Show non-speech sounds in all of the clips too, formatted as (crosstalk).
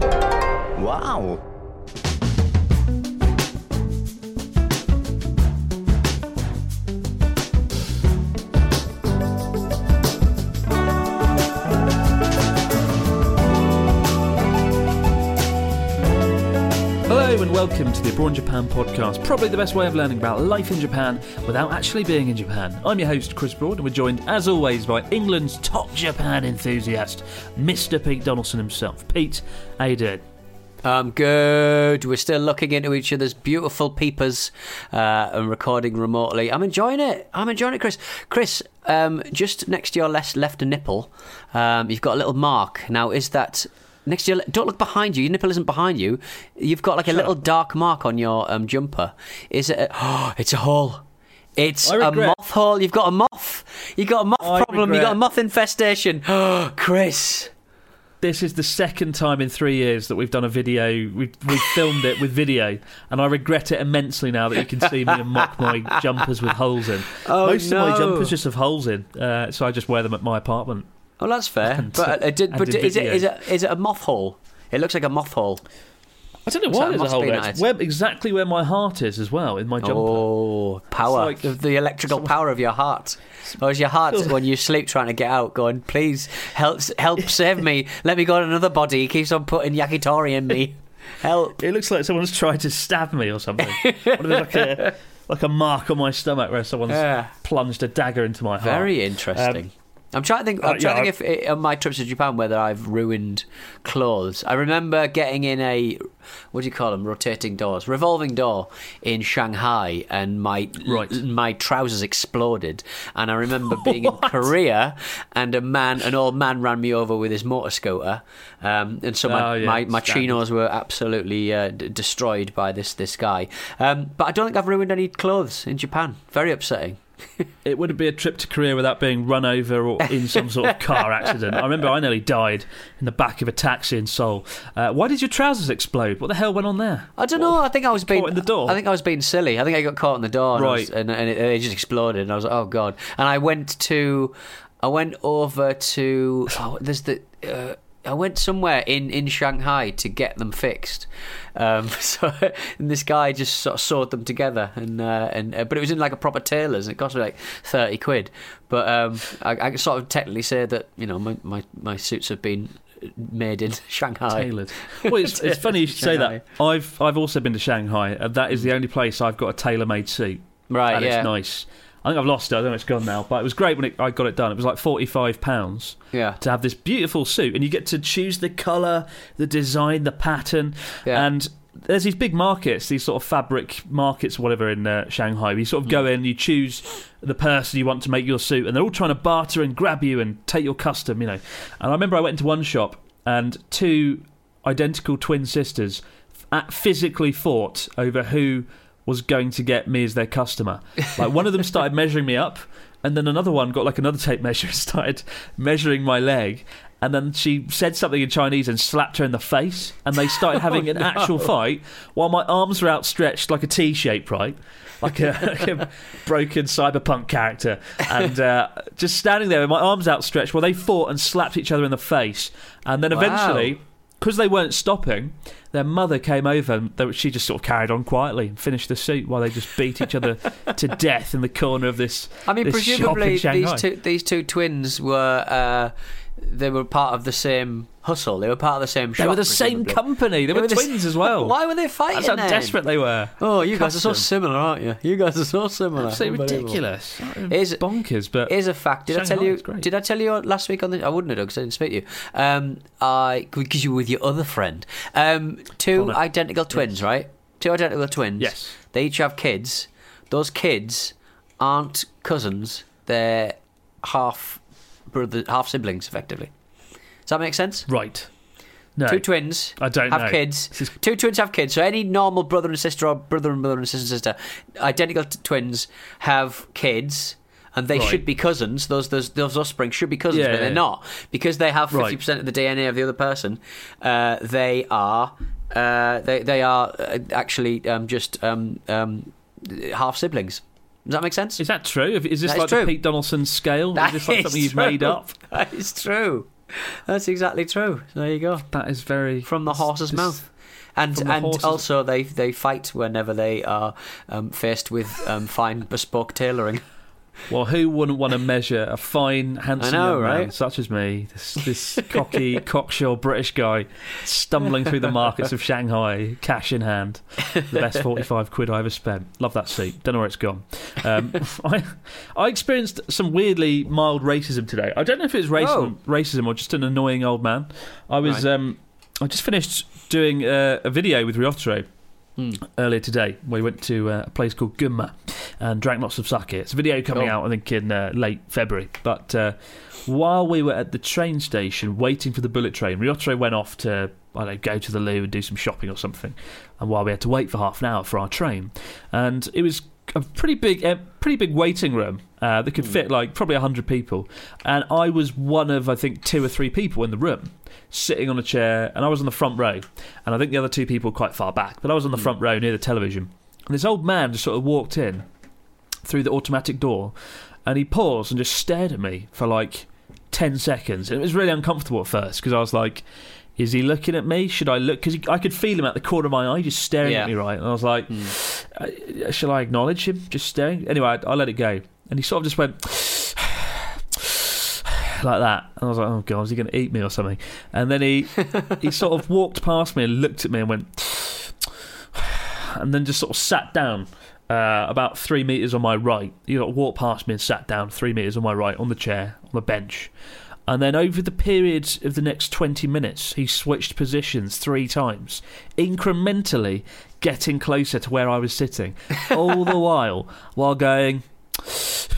Wow. And welcome to the Abroad Japan podcast, probably the best way of learning about life in Japan without actually being in Japan. I'm your host, Chris Broad, and we're joined, as always, by England's top Japan enthusiast, Mr. Pete Donaldson himself. Pete, how you doing? I'm good. We're still looking into each other's beautiful peepers uh, and recording remotely. I'm enjoying it. I'm enjoying it, Chris. Chris, um, just next to your left, left nipple, um, you've got a little mark. Now, is that next to your? Don't look behind you. Your nipple isn't behind you. You've got like a little dark mark on your um, jumper. Is it? A, oh, (gasps) it's a hole. It's a moth hole. You've got a moth. You've got a moth I problem. You've got a moth infestation. Oh, (gasps) Chris. This is the second time in three years that we've done a video. We've, we've filmed it with video, and I regret it immensely now that you can see me and mock my jumpers with holes in. (laughs) Oh, Most of my jumpers just have holes in, uh, so I just wear them at my apartment. Oh, that's fair. And, but uh, uh, did, but is it, is it is it a moth hole? It looks like a moth hole. I don't know why there's a hole there. It's where, exactly where my heart is as well, in my jumper. Oh, power! like- the, the electrical power of your heart. Or is your heart when you sleep trying to get out, going, "Please help, help, (laughs) save me! Let me go to another body." He keeps on putting yakitori in me. (laughs) Help! It looks like someone's tried to stab me or something. What if there's like a (laughs) like a mark on my stomach where someone's Yeah. plunged a dagger into my heart. Very interesting. I'm trying to think. I'm uh, trying yeah, to think if on my trips to Japan whether I've ruined clothes. I remember getting in a what do you call them? Rotating doors, revolving door in Shanghai, and my Right. my trousers exploded. And I remember (laughs) being in Korea, and a man, an old man, ran me over with his motor scooter, um, and so my Oh, yeah, my, my chinos were absolutely uh, d- destroyed by this this guy. Um, but I don't think I've ruined any clothes in Japan. Very upsetting. It wouldn't be a trip to Korea without being run over or in some sort of car accident. I remember I nearly died in the back of a taxi in Seoul. Uh, why did your trousers explode? What the hell went on there? I don't know. I think I was being caught in the door? I think I was being silly. I think I got caught in the door, and, I was- Right. and, and it, it just exploded. And I was like, oh god. And I went to, I went over to. Oh, there's the. Uh, I went somewhere in, in Shanghai to get them fixed. Um, (laughs) so and this guy just sort of sewed them together, and uh, and uh, but it was in like a proper tailor's, and it cost me like thirty quid. But um, I, I can sort of technically say that you know my, my, my suits have been made in (laughs) Shanghai. Tailored. Well, it's, it's (laughs) funny you should say that. I've I've also been to Shanghai. And that is the only place I've got a tailor-made suit. Right, and yeah. it's nice. I think I've lost it. I don't know it's gone now, but it was great when it, I got it done. It was like forty-five pounds. Yeah. To have this beautiful suit, and you get to choose the color, the design, the pattern, Yeah. and there's these big markets, these sort of fabric markets, whatever in uh, Shanghai. You sort of Mm. go in, you choose the person you want to make your suit, and they're all trying to barter and grab you and take your custom, you know. And I remember I went into one shop, and two identical twin sisters f- physically fought over who was going to get me as their customer. Like one of them started measuring me up, and then another one got like another tape measure (laughs) and started measuring my leg. And then she said something in Chinese and slapped her in the face, and they started (laughs) having an actual fight while my arms were outstretched like a T shape, right? Like a, (laughs) like a broken cyberpunk character, and uh, just standing there with my arms outstretched while they fought and slapped each other in the face. And then Wow. Because they weren't stopping, their mother came over and they, she just sort of carried on quietly and finished the suit while they just beat each other to (laughs) death in the corner of this. I mean, this presumably these two these two twins were uh, they were part of the same hustle. They were part of the same shop. They were the same presumably. company. They, were, the twins as well. Why were they fighting? That's how then? desperate they were. Oh, you guys are so Custom. similar, aren't you? You guys are so similar. Absolutely Unbelievable. ridiculous. Is- bonkers, but Here's a fact. Did I tell you? is great. Did I tell you last week on the? I wouldn't have done because I didn't speak to you. Um, I because you were with your other friend. Um, two Connor. identical twins, right? Two identical twins. Yes. They each have kids. Those kids aren't cousins. They're half brother, half siblings, effectively. Does that make sense? Right. No. Two twins I don't have know. kids. Is- Two twins have kids. So any normal brother and sister or brother and brother and sister and sister, identical t- twins have kids. And they Right. should be cousins. Those those those offspring should be cousins, Yeah, but they're yeah. not because they have Right. fifty percent of the DNA of the other person. Uh, they are uh, they they are uh, actually um, just um, um, half siblings. Does that make sense? Is that true? Is this That like true. the Pete Donaldson scale? That is this like is something you've made up? (laughs) That is true. That's exactly true. There you go. That is very From the horse's this- mouth. And and horse's- also they they fight whenever they are um, faced with um, fine bespoke tailoring. Well, who wouldn't want to measure a fine, handsome know, young man right? such as me? This, this (laughs) cocky, cocksure British guy stumbling through the markets of Shanghai, cash in hand. The best 45 quid I ever spent. Love that seat. Don't know where it's gone. Um, (laughs) I, I experienced some weirdly mild racism today. I don't know if it was racism, racism or just an annoying old man. I was. Right. Um, I just finished doing uh, a video with Ryotaro Hmm. earlier today. We went to uh, a place called Gunma and drank lots of sake. It's a video coming Cool. out, I think, in uh, late February. But uh, while we were at the train station waiting for the bullet train, Ryotaro went off to, I don't know, go to the loo and do some shopping or something. And while we had to wait for half an hour for our train, and it was a pretty big, uh, pretty big waiting room uh, that could fit like probably hundred people, and I was one of I think two or three people in the room sitting on a chair, and I was on the front row, and I think the other two people were quite far back, but I was on the front row near the television, and this old man just sort of walked in through the automatic door, and he paused and just stared at me for like ten seconds, and it was really uncomfortable at first because I was like. Is he looking at me? Should I look? Because I could feel him at the corner of my eye, just staring Yeah. at me, right? And I was like, uh, "Shall I acknowledge him? Just staring." Anyway, I, I let it go, and he sort of just went (sighs) like that. And I was like, "Oh god, is he going to eat me or something?" And then he (laughs) he sort of walked past me and looked at me and went, and then just sort of sat down. Uh, about three meters on my right, he walked past me and sat down three meters on my right on the chair on the bench, and then over the period of the next twenty minutes, he switched positions three times, incrementally getting closer to where I was sitting, all the (laughs) while while going. (sighs)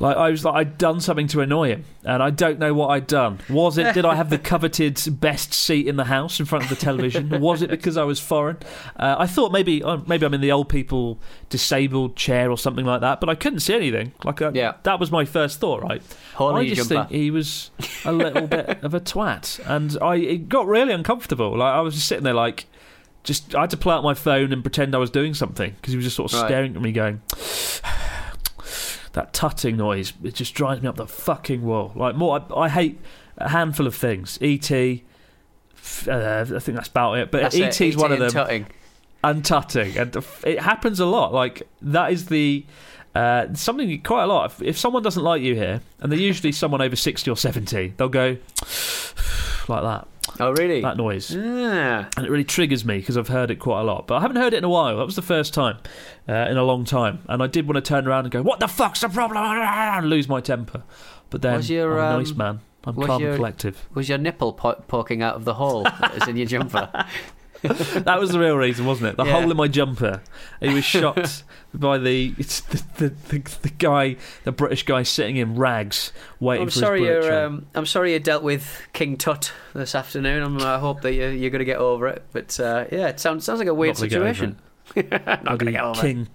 Like I was like I'd done something to annoy him, and I don't know what I'd done. Was it? Did I have the (laughs) coveted best seat in the house in front of the television? Was it because I was foreign? Uh, I thought maybe uh, maybe I'm in the old people disabled chair or something like that, but I couldn't see anything. Like uh, Yeah. that was my first thought. Right? I just jumper. think he was a little bit of a twat, and I it got really uncomfortable. Like I was just sitting there, like just I had to pull out my phone and pretend I was doing something because he was just sort of Right. staring at me, going. (sighs) That tutting noise, it just drives me up the fucking wall. Like more, I, I hate a handful of things. ET, uh, I think that's about it. But That's ET is one of them tutting. and tutting, and it happens a lot. Like that is the uh, something quite a lot. If, if someone doesn't like you here, and they're usually someone over sixty or seventy, they'll go like that, Oh, really? that noise, Ah. and it really triggers me because I've heard it quite a lot. But I haven't heard it in a while. That was the first time uh, in a long time, and I did want to turn around and go, "What the fuck's the problem?" (laughs) and lose my temper. But then Was your, I'm a um, nice man. I'm calm your- and collective. Was your nipple po- poking out of the hole that is in your jumper? (laughs) (laughs) that was the real reason, wasn't it? The Yeah. hole in my jumper. He was shot (laughs) by the it's the, the, the the guy, the British guy sitting in rags, waiting I'm for sorry his you're. Um, I'm sorry you dealt with King Tut this afternoon. I'm, I hope that you're, you're going to get over it. But uh, yeah, it sounds sounds like a weird Not gonna get over situation. (laughs) Not going to get over. King.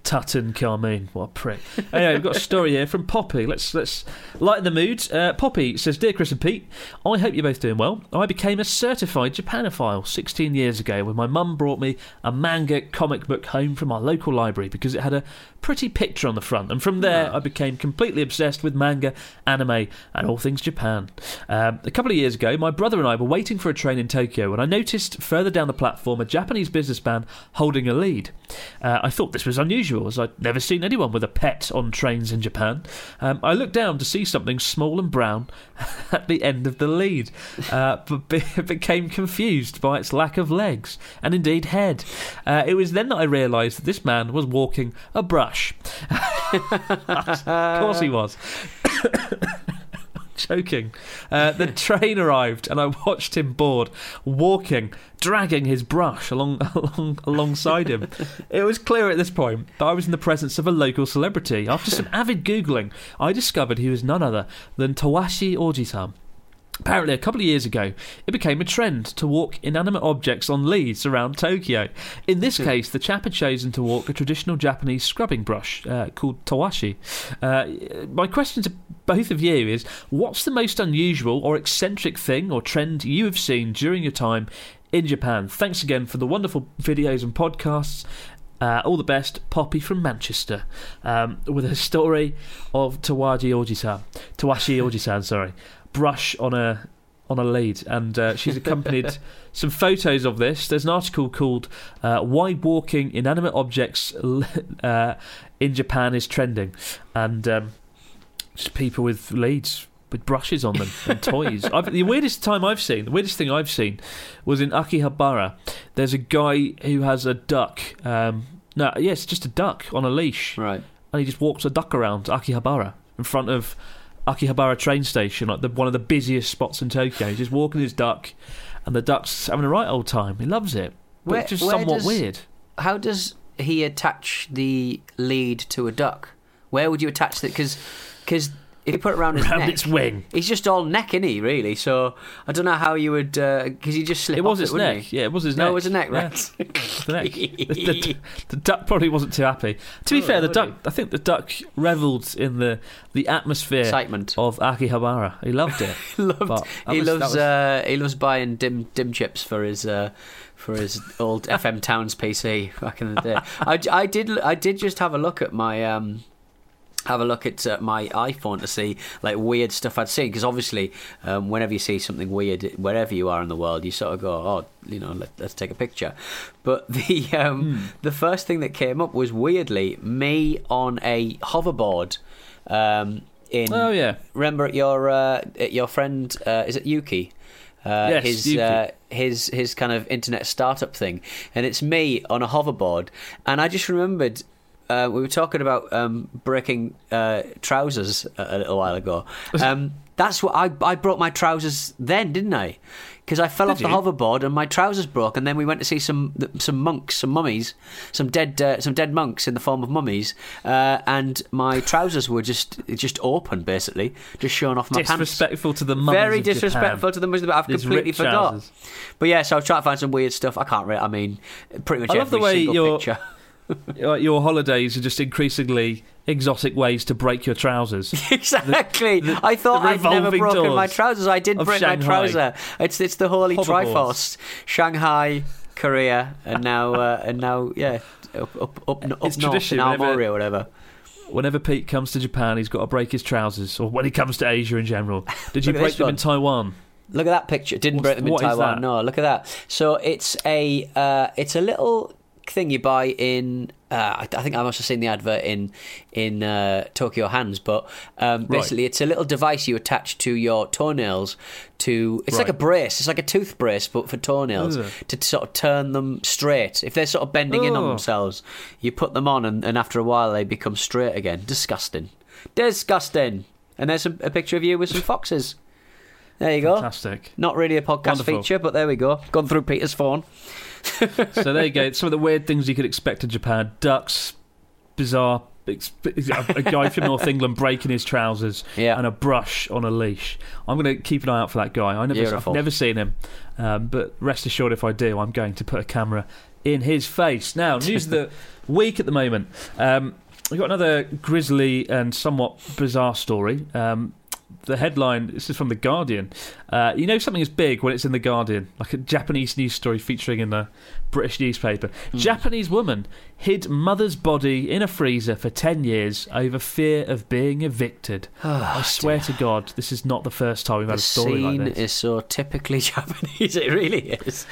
What a prick. anyway, we've got a story here from Poppy. Let's let's lighten the mood. Uh, Poppy says, "Dear Chris and Pete, I hope you're both doing well. I became a certified Japanophile 16 years ago when my mum brought me a manga comic book home from our local library because it had a pretty picture on the front, and from there I became completely obsessed with manga, anime, and all things Japan. Um, a couple of years ago, my brother and I were waiting for a train in Tokyo when I noticed further down the platform a Japanese businessman holding a lead. Uh, I thought this was unusual, as I'd never seen anyone with a pet on trains in Japan. Um, I looked down to see something small and brown at the end of the lead, uh, but be- became confused by its lack of legs and indeed head. Uh, it was then that I realised that this man was walking a brush. of course he was. Joking. Uh, the (laughs) train arrived, and I watched him bored, walking, dragging his brush along, (laughs) along alongside him. It was clear at this point that I was in the presence of a local celebrity. After some avid googling, I discovered he was none other than Tawashi Oji-san. Apparently, a couple of years ago, it became a trend to walk inanimate objects on leads around Tokyo. In this case, the chap had chosen to walk a traditional Japanese scrubbing brush uh, called tawashi. Uh, my question to both of you is what's the most unusual or eccentric thing or trend you have seen during your time in Japan? Thanks again for the wonderful videos and podcasts. Uh, all the best, Poppy from Manchester, um, with a story of Tawaji Ojisan. Tawashi (laughs) Ojisan, sorry brush on a on a lead, and uh, she's accompanied (laughs) some photos of this. There's an article called uh, "Why Walking Inanimate Objects (laughs) uh, in Japan is Trending," and um, just people with leads with brushes on them (laughs) and toys. I've, the weirdest time I've seen, the weirdest thing I've seen, was in Akihabara. There's a guy who has a duck. Um, no, yes, just a duck on a leash, Right. and he just walks a duck around Akihabara in front of Akihabara train station, like the, one of the busiest spots in Tokyo. He's just walking his duck, and the duck's having a right old time. He loves it, but Where- it's just somewhat does- weird. How does he attach the lead to a duck? Where would you attach that? Because if you put it around his Round neck, its wing. he's just all neck, is he? Really? So I don't know how you would. Because he just slip. It was his it, neck. he? Yeah, it was his neck. No, it was a neck, Yeah, right? (laughs) the neck. (laughs) The, the- the duck probably wasn't too happy. To be Oh, fair, the duck. I think the duck revelled in the the atmosphere Excitement. of Akihabara. He loved it. (laughs) He loved. But he loves. was- Uh, he loves buying dim dim chips for his. Uh, for his old FM Towns PC back in the day, I, I did I did just have a look at my um, have a look at uh, my iPhone to see like weird stuff I'd seen because obviously um, whenever you see something weird wherever you are in the world you sort of go oh you know let, let's take a picture but (laughs) the um, the first thing that came up was weirdly me on a hoverboard um, in Oh yeah. remember at your uh, at your friend uh, is it Yuki uh, Yes, his. Uh, his his kind of internet startup thing, and it's me on a hoverboard, and I just remembered uh, we were talking about um, breaking uh, trousers a, a little while ago. Um, that's what I I broke my trousers then, didn't I? Because I fell Did off you? the hoverboard and my trousers broke, and then we went to see some some monks, some mummies, some dead uh, some dead monks in the form of mummies, uh, and my trousers were just just open, basically, just showing off my pants. Disrespectful to the mums Very disrespectful Japan. to the. But I've These completely forgot. trousers. But yeah, so I was trying to find some weird stuff. I can't. Re- I mean, pretty much I love every the way single picture. (laughs) Your holidays are just increasingly exotic ways to break your trousers. (laughs) exactly. I thought I'd never broken my trousers. I did break my Shanghai. trouser. It's it's the holy triforce: Shanghai, Korea, and now uh, and now yeah, up up up, up It's north in or whatever. Whenever Pete comes to Japan, he's got to break his trousers, or when he comes to Asia in general. (laughs) Did you break them in Taiwan? Look at that picture. Didn't What's- break them in Taiwan. No, look at that. So it's a uh, it's a little thing you buy in. Uh, I think I must have seen the advert in in uh, Tokyu Hands, but um, basically it's a little device you attach to your toenails. To it's like a brace. It's like a tooth brace, but for toenails to sort of turn them straight. If they're sort of bending in on themselves, you put them on, and, and after a while they become straight again. Disgusting, disgusting. And there's a, a picture of you with some foxes. There you go. Fantastic. Not really a podcast Wonderful. feature, but there we go. Gone through Peter's phone. So there you go. Some of the weird things you could expect in Japan: ducks, bizarre. A guy from North England breaking his trousers Yeah. and a brush on a leash. I'm going to keep an eye out for that guy. I never, I've never seen him, um, but rest assured, if I do, I'm going to put a camera in his face. Now, (laughs) news of the week at the moment. Um, we've got another grisly and somewhat bizarre story. Um, the headline this is from the guardian. Uh, you know something is big when it's in the guardian like a japanese news story featuring in a british newspaper hmm. japanese woman hid mother's body in a freezer for 10 years over fear of being evicted (sighs) oh, i swear to god this is not the first time we've had a story scene like this is so typically (laughs) Japanese. It really (laughs) is.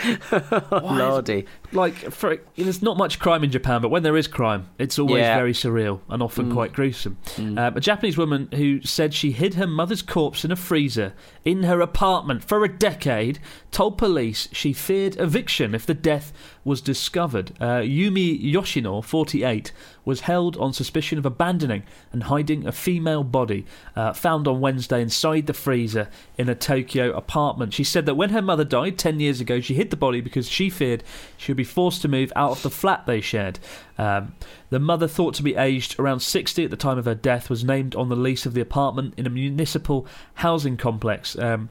Lordy. like for there's not much crime in Japan, but when there is crime, it's always Yeah. very surreal and often hmm. quite gruesome. Um, a Japanese woman who said she hid her mother's corpse in a freezer in her apartment for a decade told police she feared eviction if the death was discovered. Uh, Yumi Yoshino, 48, was held on suspicion of abandoning and hiding a female body uh, found on Wednesday inside the freezer in a Tokyo apartment. She said that when her mother died 10 years ago, she hid the body because she feared she would be forced to move out of the flat they shared. Um, the mother, thought to be aged around 60 at the time of her death, was named on the lease of the apartment in a municipal housing complex. Um,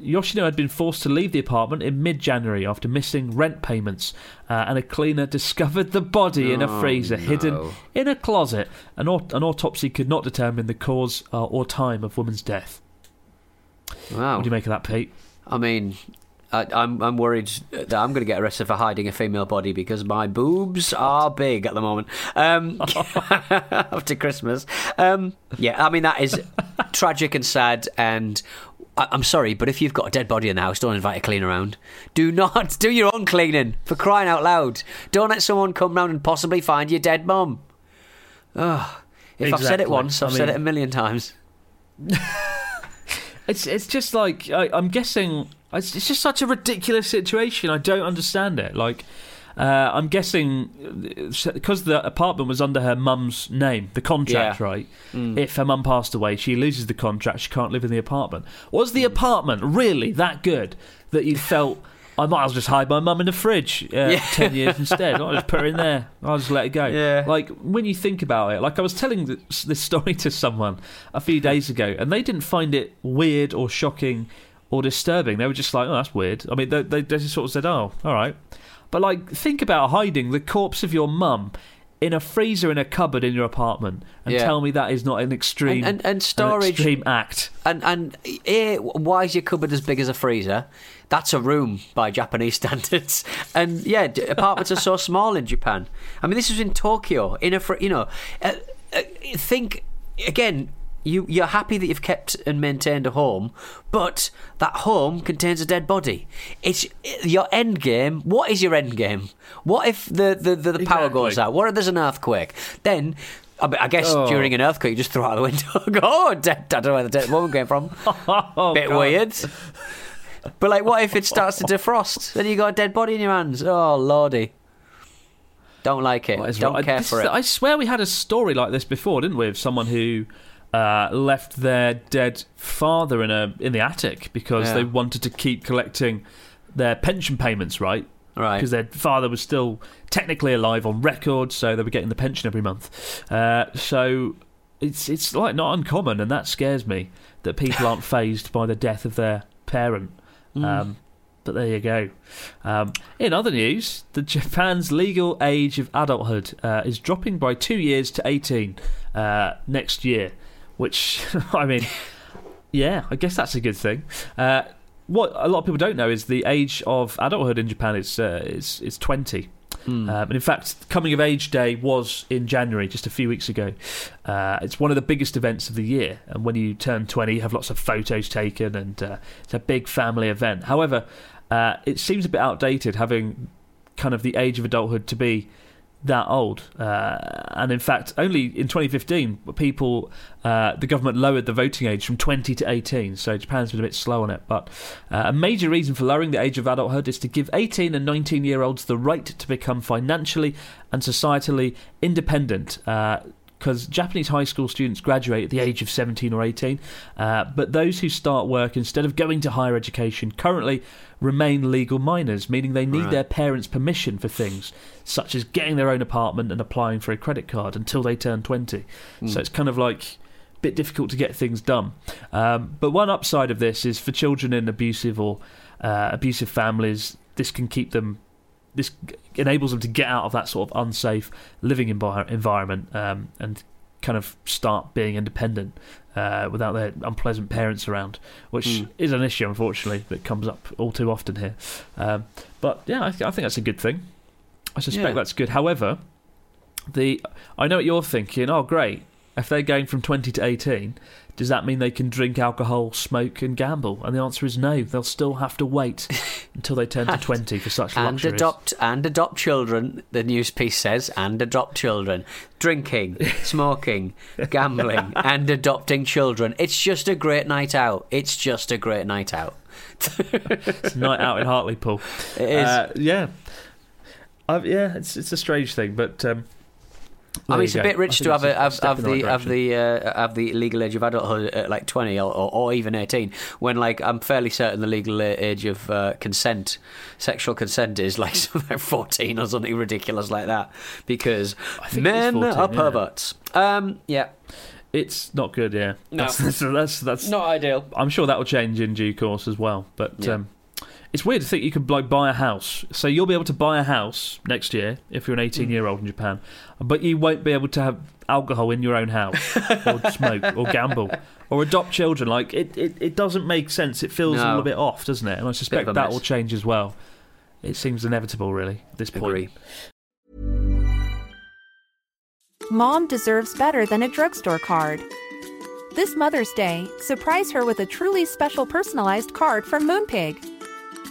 Yoshino had been forced to leave the apartment in mid January after missing rent payments, uh, and a cleaner discovered the body in a Oh, freezer no. hidden in a closet. An, aut- an autopsy could not determine the cause uh, or time of woman's death. Wow. What do you make of that, Pete? I mean, I, I'm I'm worried that I'm going to get arrested for hiding a female body because my boobs are big at the moment. Um, (laughs) after Christmas, um, yeah. I mean that is tragic and sad. And I, I'm sorry, but if you've got a dead body in the house, don't invite a clean around. Do not (laughs) do your own cleaning for crying out loud. Don't let someone come round and possibly find your dead mum. Ugh. If I've said it once, I've I said it a million times. (laughs) It's it's just like I, I'm guessing it's, it's just such a ridiculous situation. I don't understand it. Like uh, I'm guessing because the apartment was under her mum's name, the contract, Yeah. right? If her mum passed away, she loses the contract. She can't live in the apartment. Was the apartment really that good that you felt? I might as well just hide my mum in the fridge uh, Yeah. for (laughs) ten years instead. I'll just put her in there. I'll just let it go. Yeah. Like when you think about it, like I was telling this, this story to someone a few days ago, and they didn't find it weird or shocking or disturbing. They were just like, "Oh, that's weird." I mean, they, they, they just sort of said, "Oh, all right," but like, think about hiding the corpse of your mum in a freezer in a cupboard in your apartment, and Yeah. tell me that is not an extreme And- and- and an storage- extreme act. And and eh, why is your cupboard as big as a freezer? That's a room by Japanese (laughs) standards. And yeah, apartments are so small in Japan. I mean, this was in Tokyo. In a fr- you know, uh, uh, think again. You you're happy that you've kept and maintained a home, but that home contains a dead body. It's your end game. What is your end game? What if the the, the, the power Exactly. goes out? What if there's an earthquake? Then. I guess Oh. during an earthquake, you just throw it out the window. Go, oh, dead, I don't know where the dead woman came from. (laughs) Oh, Bit God. weird. But like, what if it starts to defrost? Then you got a dead body in your hands. Oh lordy. Don't like it. Don't care this for it. I swear we had a story like this before, didn't we? Of someone who uh, left their dead father in a in the attic because Yeah. they wanted to keep collecting their pension payments, right? Right. Because their father was still technically alive on record, so they were getting the pension every month. Uh, so it's it's like not uncommon, and that scares me that people aren't (laughs) phased by the death of their parent. Mm. Um, but there you go. Um, in other news, the Japan's legal age of adulthood uh, is dropping by two years to 18 uh, next year, which, (laughs) I mean, yeah, I guess that's a good thing. Uh, what a lot of people don't know is the age of adulthood in Japan is uh, is, is 20. Hmm. Um, and in fact, Coming of Age Day was in January, just a few weeks ago. Uh, it's one of the biggest events of the year, and when you turn 20, you have lots of photos taken, and uh, it's a big family event. However, uh, it seems a bit outdated having kind of the age of adulthood to be that old. Uh, and in fact, only in 2015, people, uh, the government lowered the voting age from 20 to 18. So Japan's been a bit slow on it. But uh, a major reason for lowering the age of adulthood is to give 18 and 19 year olds the right to become financially and societally independent. Because Japanese high school students graduate at the age of 17 or 18, uh, but those who start work instead of going to higher education currently remain legal minors, meaning they need Right. their parents' permission for things such as getting their own apartment and applying for a credit card until they turn 20. So it's kind of like a bit difficult to get things done. Um, but one upside of this is for children in abusive or uh, abusive families, this can keep them. This enables them to get out of that sort of unsafe living envi- environment um, and kind of start being independent uh, without their unpleasant parents around, which Mm. is an issue, unfortunately, that comes up all too often here. Um, but yeah, I, th- I think that's a good thing. I suspect Yeah. that's good. However, the I know what you're thinking. Oh, great! If they're going from 20 to 18, does that mean they can drink alcohol, smoke, and gamble? And the answer is no. They'll still have to wait (laughs) until they turn to 20 for such and luxuries. adopt and adopt children. The news piece says and adopt children, drinking, (laughs) smoking, gambling, and adopting children. It's just a great night out. It's just a great night out. (laughs) It's a night out in Hartlepool. It is. Uh, yeah. I've, yeah, it's it's a strange thing, but um, I mean, it's a bit rich to have a, have, have the right have the uh, have the legal age of adulthood at like twenty or, or, or even eighteen. When like I'm fairly certain the legal age of uh, consent, sexual consent, is like (laughs) something fourteen or something ridiculous like that. Because I think it is men 14, are yeah. perverts. Um, yeah, It's not good. Yeah, No. (laughs) that's, that's, that's, that's Not ideal. I'm sure that will change in due course as well. But Yeah. um, it's weird to think you could like buy a house. So you'll be able to buy a house next year if you're an hmm. 18 year old in Japan, but you won't be able to have alcohol in your own house or (laughs) smoke or gamble or adopt children. Like it, it, it doesn't make sense. It feels a little bit off, doesn't it? And I suspect that mess. will change as well. It seems inevitable, really, at this point. Agree. Mom deserves better than a drugstore card. This Mother's Day, surprise her with a truly special personalized card from Moonpig.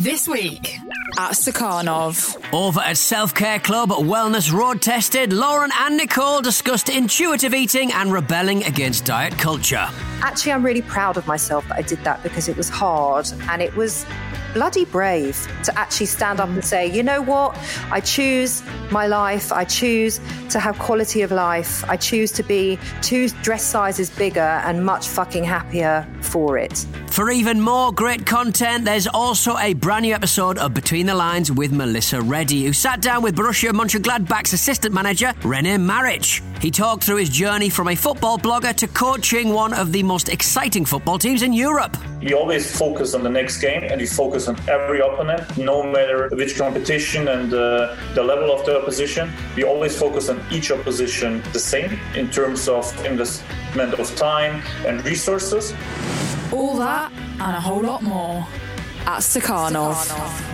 This week at Stakhanov. Over at Self Care Club, Wellness Road Tested, Lauren and Nicole discussed intuitive eating and rebelling against diet culture. Actually, I'm really proud of myself that I did that because it was hard and it was bloody brave to actually stand up and say, you know what? I choose my life. I choose to have quality of life. I choose to be two dress sizes bigger and much fucking happier for it. For even more great content, there's also a brand new episode of Between the Lines with Melissa Reddy, who sat down with Borussia Mönchengladbach's assistant manager, Rene Maric. He talked through his journey from a football blogger to coaching one of the most exciting football teams in Europe. You always focus on the next game and you focus on every opponent, no matter which competition and uh, the level of the opposition. We always focus on each opposition the same in terms of investment of time and resources. All that and a whole lot more at Stakhanov.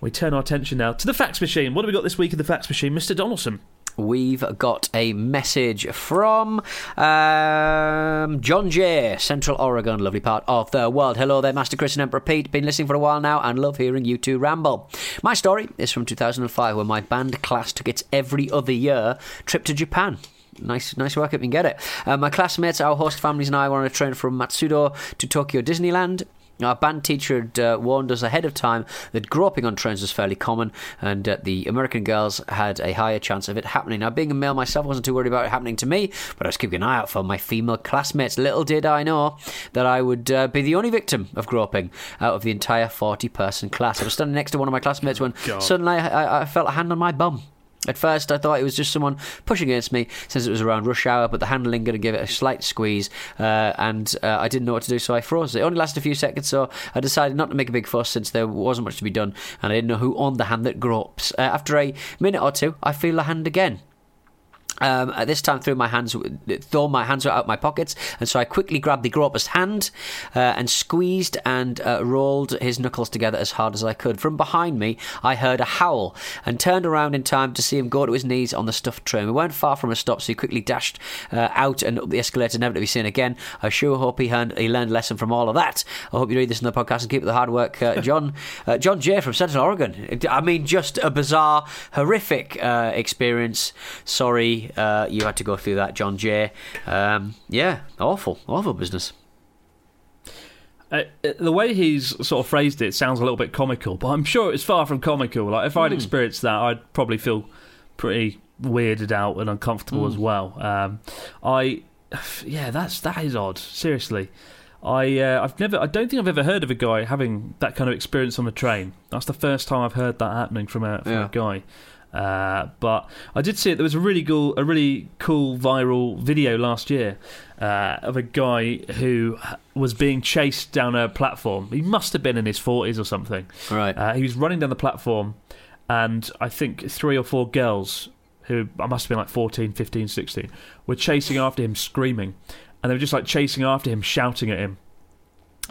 We turn our attention now to the fax machine. What have we got this week in the fax machine, Mr. Donaldson? We've got a message from um, John Jay, Central Oregon, lovely part of the world. Hello there, Master Chris and Emperor Pete. Been listening for a while now and love hearing you two ramble. My story is from 2005 when my band class took its every other year trip to Japan. Nice, nice work if you can get it. Uh, my classmates, our host families, and I were on a train from Matsudo to Tokyo Disneyland. Our band teacher had uh, warned us ahead of time that groping on trains was fairly common and uh, the American girls had a higher chance of it happening. Now, being a male myself, I wasn't too worried about it happening to me, but I was keeping an eye out for my female classmates. Little did I know that I would uh, be the only victim of groping out of the entire 40 person class. I was standing next to one of my classmates when suddenly I, I, I felt a hand on my bum. At first, I thought it was just someone pushing against me since it was around rush hour, but the handling going to give it a slight squeeze, uh, and uh, I didn't know what to do, so I froze. It only lasted a few seconds, so I decided not to make a big fuss since there wasn't much to be done, and I didn't know who owned the hand that gropes. Uh, after a minute or two, I feel the hand again. Um, at this time, threw my hands, though my hands were out my pockets, and so I quickly grabbed the groper's hand uh, and squeezed and uh, rolled his knuckles together as hard as I could. From behind me, I heard a howl and turned around in time to see him go to his knees on the stuffed train. We weren't far from a stop, so he quickly dashed uh, out and up the escalator, never to be seen again. I sure hope he learned, he learned a lesson from all of that. I hope you read this in the podcast and keep up the hard work, uh, (laughs) John. Uh, John Jay from Central Oregon. I mean, just a bizarre, horrific uh, experience. Sorry uh, you had to go through that, John Jay. Um, yeah, awful, awful business. Uh, the way he's sort of phrased it sounds a little bit comical, but I'm sure it's far from comical. Like if I'd experienced that, I'd probably feel pretty weirded out and uncomfortable as well. Um, I, (sighs) yeah, that's that is odd. Seriously, I uh, I've never, I don't think I've ever heard of a guy having that kind of experience on the train. That's the first time I've heard that happening from a, from Yeah. a guy. Uh, but I did see it. There was a really cool, a really cool viral video last year uh, of a guy who was being chased down a platform. He must have been in his forties or something. Right. Uh, he was running down the platform, and I think three or four girls who I must have been like 14, 15, 16 were chasing after him, screaming, and they were just like chasing after him, shouting at him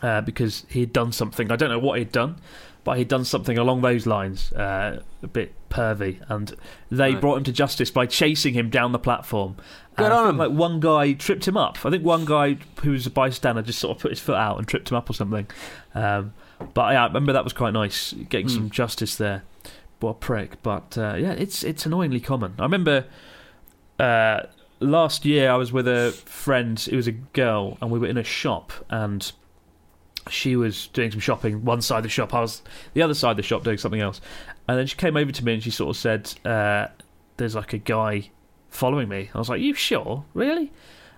uh, because he had done something. I don't know what he'd done, but he'd done something along those lines, uh, a bit pervy, and they Right. brought him to justice by chasing him down the platform. Good on him. Like one guy tripped him up. I think one guy who was a bystander just sort of put his foot out and tripped him up or something. Um, but yeah, I remember that was quite nice, getting Hmm. some justice there. What a prick! But uh, yeah, it's it's annoyingly common. I remember uh, last year I was with a friend. It was a girl, and we were in a shop, and she was doing some shopping. One side of the shop, I was the other side of the shop doing something else. And then she came over to me and she sort of said, uh, "There's like a guy following me." I was like, "You sure? Really?"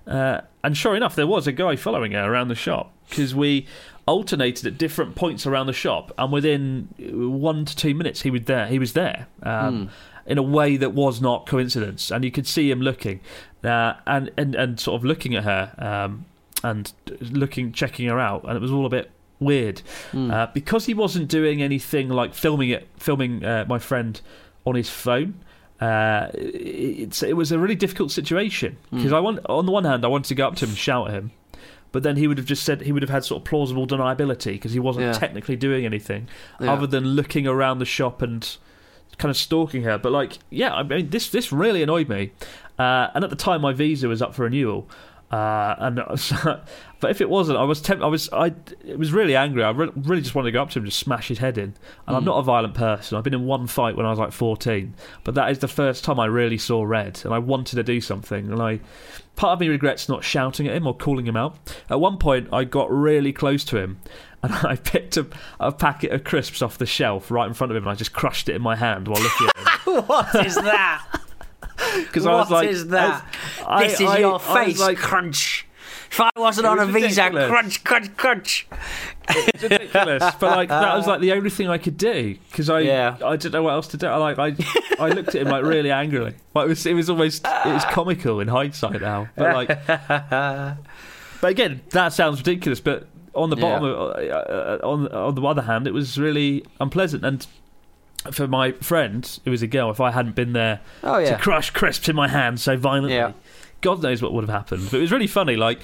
Uh, and sure enough, there was a guy following her around the shop because we alternated at different points around the shop, and within one to two minutes, he was there. He was there um, in a way that was not coincidence, and you could see him looking uh, and and and sort of looking at her um, and looking, checking her out, and it was all a bit weird uh, because he wasn't doing anything like filming it, filming uh, my friend on his phone. Uh, it's it was a really difficult situation because I want on the one hand I wanted to go up to him and shout at him, but then he would have just said he would have had sort of plausible deniability because he wasn't Yeah. technically doing anything Yeah. other than looking around the shop and kind of stalking her. But like, yeah, I mean, this this really annoyed me. Uh, and at the time, my visa was up for renewal. Uh, and (laughs) but if it wasn't, I was temp- I was I it was really angry. I re- really just wanted to go up to him and just smash his head in. And I'm not a violent person. I've been in one fight when I was like 14, but that is the first time I really saw red, and I wanted to do something. And I part of me regrets not shouting at him or calling him out. At one point, I got really close to him. And (laughs) I picked a, a packet of crisps off the shelf right in front of him, and I just crushed it in my hand while looking at him. (laughs) what is that? Because I was like, is that? I- this I- is I- your I was face. like- crunch. If I wasn't It on a was visa, ridiculous. crunch, crunch, crunch. it's ridiculous. but like that was like the only thing I could do because I Yeah. I didn't know what else to do. I like I I looked at him like really angrily. Like it was it was almost it was comical in hindsight now. But like, (laughs) but again, that sounds ridiculous. But on the bottom, of, uh, uh, on on the other hand, it was really unpleasant and. For my friend, who was a girl, if I hadn't been there Oh yeah. to crush crisps in my hand so violently. Yeah. God knows what would have happened. But it was really funny. Like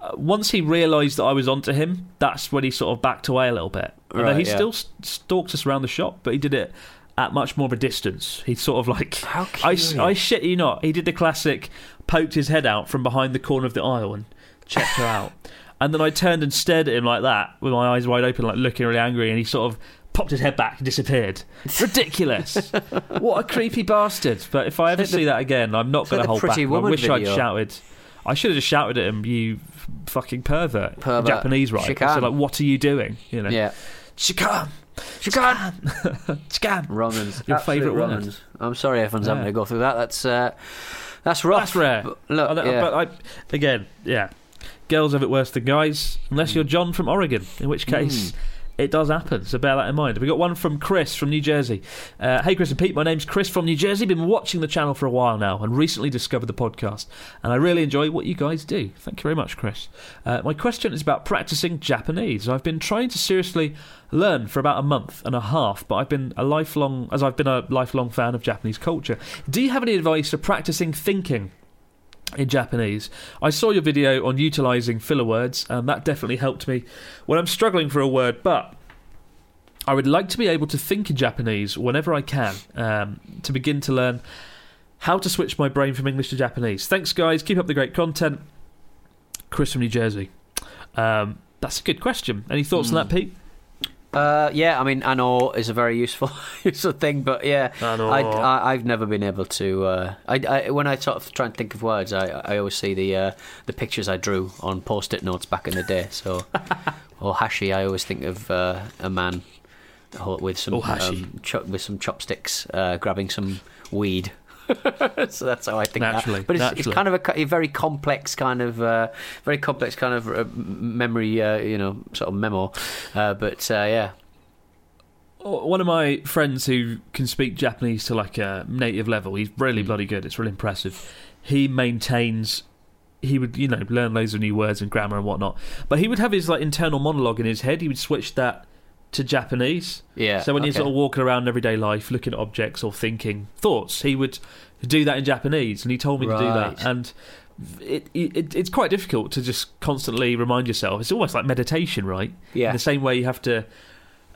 uh, once he realised that I was onto him, that's when he sort of backed away a little bit. And then Right, he yeah. still st- stalked us around the shop, but he did it at much more of a distance. He sort of like (laughs) I. I shit you not. He did the classic, poked his head out from behind the corner of the aisle and checked her out. And then I turned and stared at him like that, with my eyes wide open, like looking really angry. And he sort of popped his head back and disappeared. Ridiculous! (laughs) what a creepy bastard! But if I ever see that again, I'm not going to hold Pretty back. I wish video. I'd shouted. I should have just shouted at him, "You fucking pervert!" Pervert. Japanese, right? Chikan. So like, what are you doing? You know, Yeah. Chikan, Chicken. Chikan. Romans. Your favourite Romans. I'm sorry everyone's having to go through that. That's uh, that's rough. That's rare. But look, I yeah. But I, again, yeah, girls have it worse than guys, unless you're John from Oregon, in which case. It does happen, so bear that in mind. We got one from Chris from New Jersey. Uh, hey, Chris and Pete, my name's Chris from New Jersey. Been watching the channel for a while now, and recently discovered the podcast. And I really enjoy what you guys do. Thank you very much, Chris. Uh, my question is about practicing Japanese. I've been trying to seriously learn for about a month and a half, but I've been a lifelong, as I've been a lifelong fan of Japanese culture. Do you have any advice for practicing thinking? In Japanese. I saw your video on utilizing filler words, and that definitely helped me when I'm struggling for a word, but I would like to be able to think in Japanese whenever I can um, to begin to learn how to switch my brain from English to Japanese. Thanks, guys. Keep up the great content. Chris from New Jersey. Um, that's a good question. Any thoughts on that, Pete? Uh, yeah, I mean, ano is a very useful (laughs) useful thing, but yeah, I, I, I've never been able to. Uh, I, I, when I sort of try and think of words, I, I always see the uh, the pictures I drew on post-it notes back in the day. So, (laughs) or hashi, I always think of uh, a man with some Oh, um, chop with some chopsticks, uh, grabbing some weed. (laughs) so that's how I think. that. Naturally, but it's, it's kind of a, a very complex kind of, uh, very complex kind of uh, memory, uh, you know, sort of memo. Uh, but uh, yeah, One of my friends who can speak Japanese to like a native level, he's really bloody good. It's really impressive. He maintains. He would, you know, learn loads of new words and grammar and whatnot. But he would have his like internal monologue in his head. He would switch that to Japanese. Yeah, So when you're sort of walking around everyday life, looking at objects or thinking thoughts, he would do that in Japanese, and he told me to do that. And it, it it's quite difficult to just constantly remind yourself. It's almost like meditation, right? Yeah. In the same way, you have to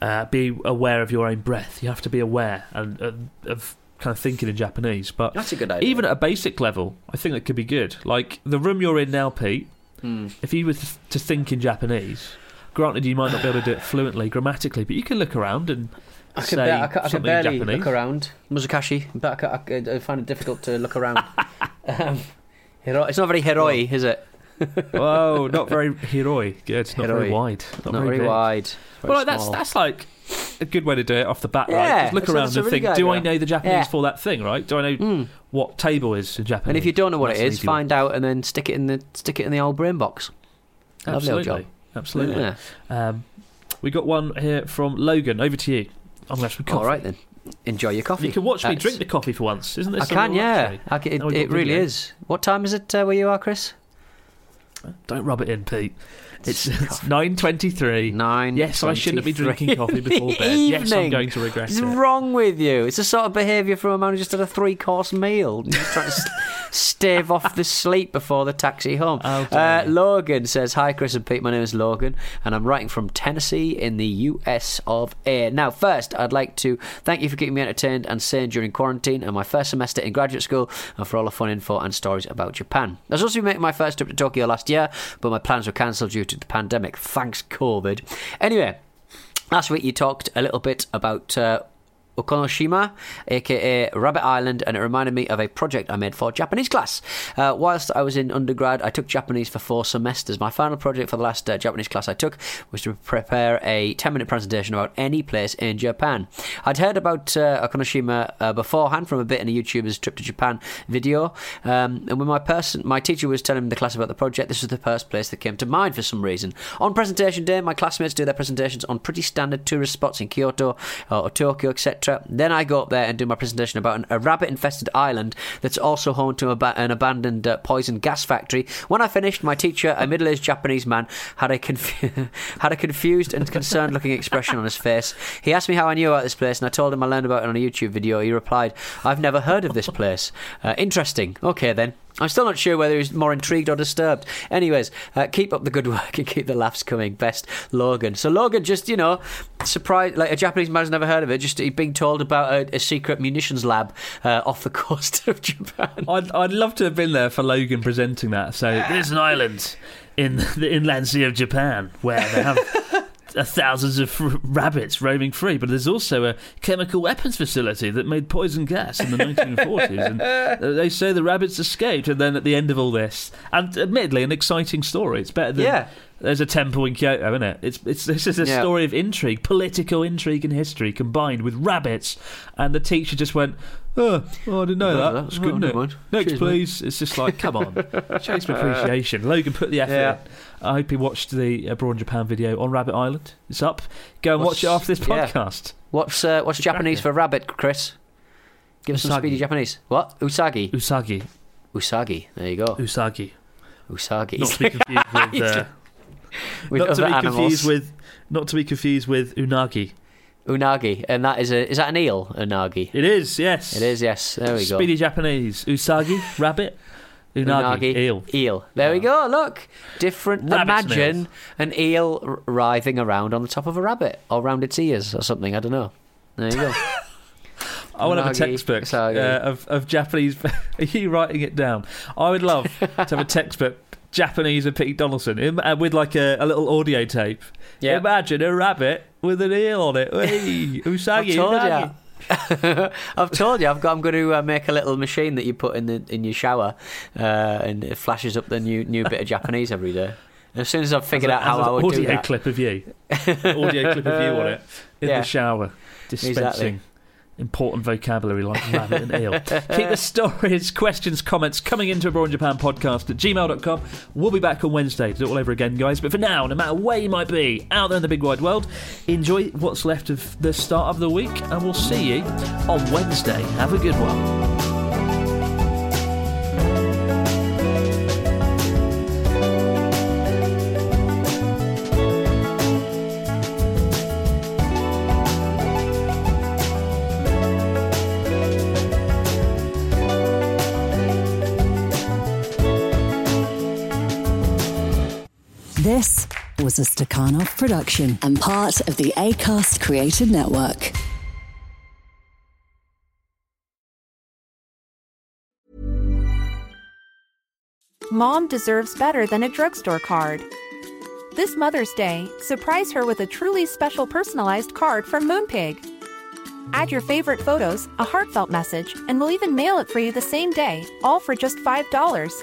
uh, be aware of your own breath. You have to be aware and, and of kind of thinking in Japanese. But That's a good idea. even at a basic level, I think that could be good. Like the room you're in now, Pete. Hmm. If you were to think in Japanese, granted you might not be able to do it fluently, grammatically, but you can look around and I can, say ba- I I can something in barely Japanese. look around. Muzukashi, but I, I, I find it difficult to look around. (laughs) um, Hero- it's not very heroi, is it? (laughs) oh, not (laughs) very heroi. Good, not very wide. Not, Not very big. wide. very Well, that's that's like a good way to do it off the bat, right? Yeah, Just look around and really think, do I know the Japanese Yeah. for that thing, right? Do I know what table is in Japanese? And if you don't know what That's it is, easy one. find out and then stick it in the stick it in the old brain box. Lovely old Absolutely, job. Absolutely. Yeah. Um, we got one here from Logan. Over to you. I'm going to have some coffee. All right then. Enjoy your coffee. You can watch me That's- drink the coffee for once, isn't this? I can, yeah. I can, it it really is. What time is it uh, where you are, Chris? Don't rub it in, Pete. It's, it's nine twenty-three. Nine. Yes, I shouldn't be drinking coffee before bed. (laughs) Yes, I'm going to regret What's it. wrong with you? It's the sort of behaviour from a man who just had a three-course meal. You're just trying to (laughs) stave off the sleep before the taxi home. How Uh. Logan says, "Hi, Chris and Pete. My name is Logan, and I'm writing from Tennessee in the U.S. of A. Now, first, I'd like to thank you for keeping me entertained and sane during quarantine and my first semester in graduate school, and for all the fun info and stories about Japan. I was also making my first trip to Tokyo last year, but my plans were cancelled due to the pandemic. Thanks, COVID. Anyway." Last week you talked a little bit about uh, Okunoshima, aka Rabbit Island, and it reminded me of a project I made for Japanese class. Uh, whilst I was in undergrad, I took Japanese for four semesters. My final project for the last uh, Japanese class I took was to prepare a 10 minute presentation about any place in Japan. I'd heard about uh, Okunoshima uh, beforehand from a bit in a YouTuber's trip to Japan video, um, and when my person, my teacher was telling the class about the project, this was the first place that came to mind for some reason. On presentation day, my classmates do their presentations on pretty standard tourist spots in Kyoto uh, or Tokyo, etc. Then I go up there and do my presentation about an, a rabbit-infested island that's also home to an abandoned uh, poison gas factory. When I finished, my teacher, a middle-aged Japanese man, had a confu- (laughs) had a confused and concerned-looking expression on his face. He asked me how I knew about this place, and I told him I learned about it on a YouTube video. He replied, "I've never heard of this place. Uh, interesting. Okay then." I'm still not sure whether he's more intrigued or disturbed. Anyways, uh, keep up the good (laughs) work and keep the laughs coming. Best, Logan. So Logan, just you know, surprised like a Japanese man's never heard of it. Just being told about a, a secret munitions lab uh, off the (laughs) coast of Japan. I'd, I'd love to have been there for Logan presenting that. So there's an island in the inland sea of Japan where they have (laughs) thousands of r- rabbits roaming free, but there's also a chemical weapons facility that made poison gas in the 1940s, and uh, (laughs) they say the rabbits escaped. And then at the end of all this, and admittedly an exciting story. It's better than Yeah. there's a temple in Kyoto, isn't it? It's it's this is a Yeah. story of intrigue, political intrigue and history combined with rabbits. And the teacher just went, "Oh, oh I didn't know Oh, that. that's That's good, it? Next, Cheers, mate." please." It's just like, come on, (laughs) show some appreciation. Logan put the effort. Yeah. In. I hope you watched the Abroad Japan video on Rabbit Island. It's up. Go and What's- watch it after this yeah. podcast. What's uh, what's Japanese for rabbit, Chris? Give us some speedy Japanese. What? Usagi. Usagi, Usagi. There you go. Usagi. Usagi. Not to be confused (laughs) with. Uh, with not to be animals. confused with. Not to be confused with unagi. unagi, and that is a is that an eel? Unagi. It is, yes. It is. Yes. There we go. Speedy Japanese. Usagi, rabbit. Unagi, eel. Eel. There we go. Look, different. Rabbits Imagine an eel r- writhing around on the top of a rabbit, or round its ears, or something. I don't know. There you go. (laughs) I want to have a textbook uh, of, of Japanese. (laughs) Are you writing it down? I would love to have a textbook. (laughs) Japanese of Pete Donaldson uh, with like a, a little audio tape. Yeah. Imagine a rabbit with an eel on it. Hey, Usagi. I've told unagi. you. (laughs) I've told you. I've got. I'm going to uh, make a little machine that you put in the in your shower, uh, and it flashes up the new new bit of Japanese every day. And as soon as I've figured out how I would audio do that, clip of you, audio clip of you on it (laughs) in Yeah. the shower, dispensing Exactly. Important vocabulary like (laughs) rabbit and eel. Keep the stories, questions, comments coming into Abroad in Japan podcast at gmail.com. We'll be back on Wednesday to do it all over again, guys. But for now, no matter where you might be out there in the big wide world, enjoy what's left of the start of the week, and we'll see you on Wednesday. Have a good one. Was a Stakhanov production and part of the ACAST Creative Network. Mom deserves better than a drugstore card. This Mother's Day, surprise her with a truly special personalized card from Moonpig. Add your favorite photos, a heartfelt message, and we'll even mail it for you the same day, all for just $5.